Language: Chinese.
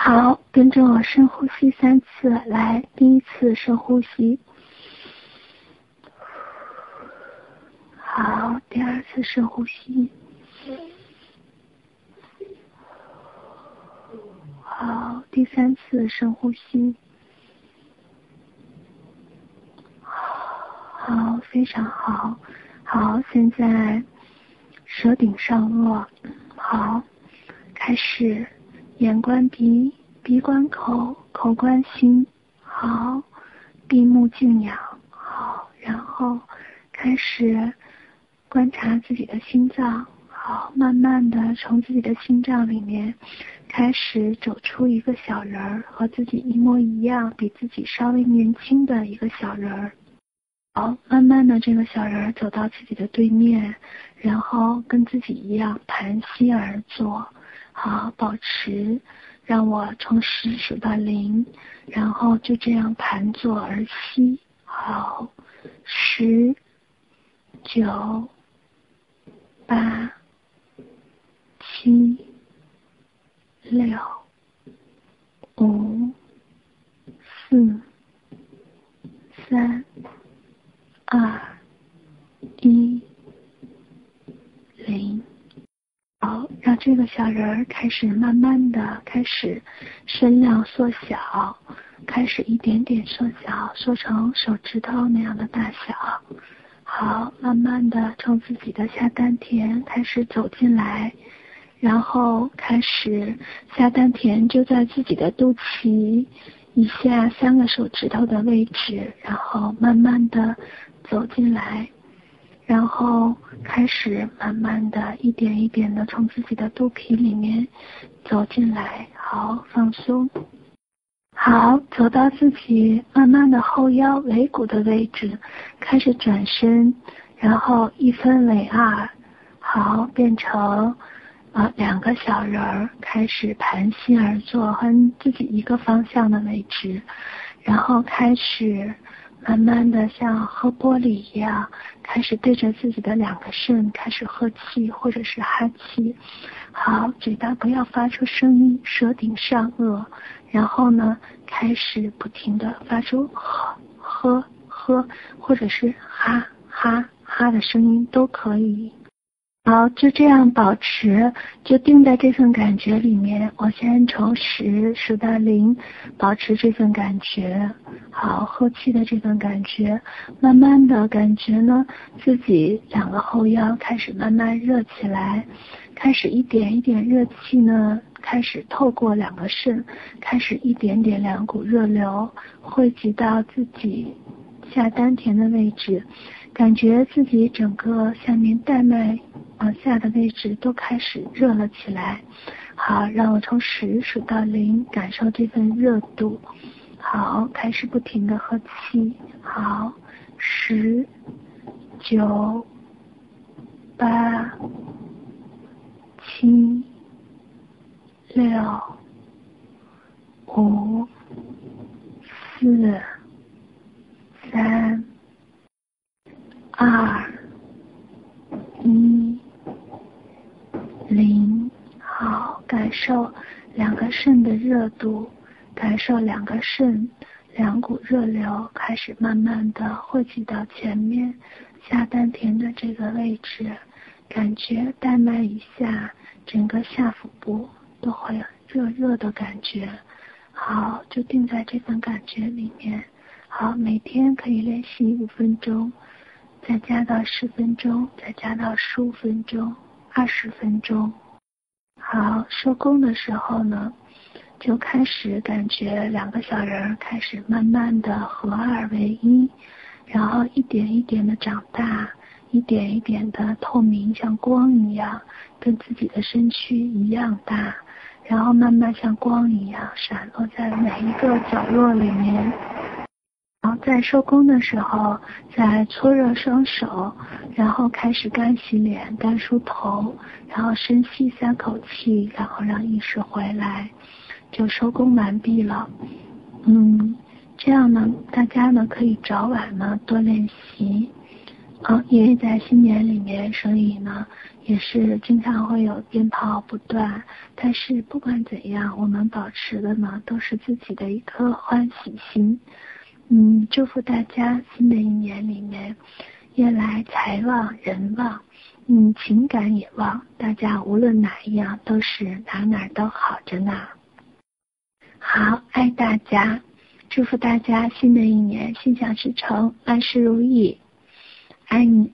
好，跟着我深呼吸三次，来，第一次深呼吸。好，第二次深呼吸。好，第三次深呼吸。好，非常好。好，现在舌顶上颚。好，开始。眼观鼻，鼻观口，口观心。好，闭目静养。好，然后开始观察自己的心脏。好，慢慢的从自己的心脏里面开始走出一个小人儿，和自己一模一样，比自己稍微年轻的一个小人儿。好，慢慢的这个小人儿走到自己的对面，然后跟自己一样盘膝而坐。好，保持，让我从十数到零，然后就这样盘坐而息。好，十、九、八、七、六、五、四、三、二、一。让这个小人儿开始慢慢的开始身量缩小，开始一点点缩小，缩成手指头那样的大小。好，慢慢的从自己的下丹田开始走进来，然后开始下丹田就在自己的肚脐以下三个手指头的位置，然后慢慢的走进来。然后开始慢慢的一点一点的从自己的肚皮里面走进来，好，放松，好，走到自己慢慢的后腰尾骨的位置，开始转身，然后一分为二，好，变成啊两个小人儿，开始盘膝而坐，和自己一个方向的位置，然后开始。慢慢的像喝玻璃一样，开始对着自己的两个肾开始喝气或者是哈气，好，嘴巴不要发出声音，舌顶上颚，然后呢，开始不停的发出呵呵呵或者是哈哈哈的声音都可以。好，就这样保持，就定在这份感觉里面。我先从十数到零，保持这份感觉。好，呼气的这份感觉，慢慢的感觉呢，自己两个后腰开始慢慢热起来，开始一点一点热气呢，开始透过两个肾，开始一点点两股热流汇集到自己下丹田的位置。感觉自己整个下面带脉往下的位置都开始热了起来。好，让我从十数到零，感受这份热度。好，开始不停的喝气。好，十、九、八、七、六、五、四、三。二一零，好，感受两个肾的热度，感受两个肾两股热流开始慢慢的汇集到前面下丹田的这个位置，感觉带脉以下整个下腹部都会有热热的感觉，好，就定在这份感觉里面，好，每天可以练习五分钟。再加到十分钟，再加到十五分钟，二十分钟。好，收工的时候呢，就开始感觉两个小人开始慢慢的合二为一，然后一点一点的长大，一点一点的透明，像光一样，跟自己的身躯一样大，然后慢慢像光一样闪落在每一个角落里面。然后在收工的时候，再搓热双手，然后开始干洗脸、干梳头，然后深吸三口气，然后让意识回来，就收工完毕了。嗯，这样呢，大家呢可以早晚呢多练习，啊，因为在新年里面，所以呢，也是经常会有鞭炮不断。但是不管怎样，我们保持的呢，都是自己的一颗欢喜心。嗯，祝福大家新的一年里面，越来财旺人旺，嗯，情感也旺。大家无论哪一样，都是哪哪都好着呢。好，爱大家，祝福大家新的一年心想事成，万事如意。爱你，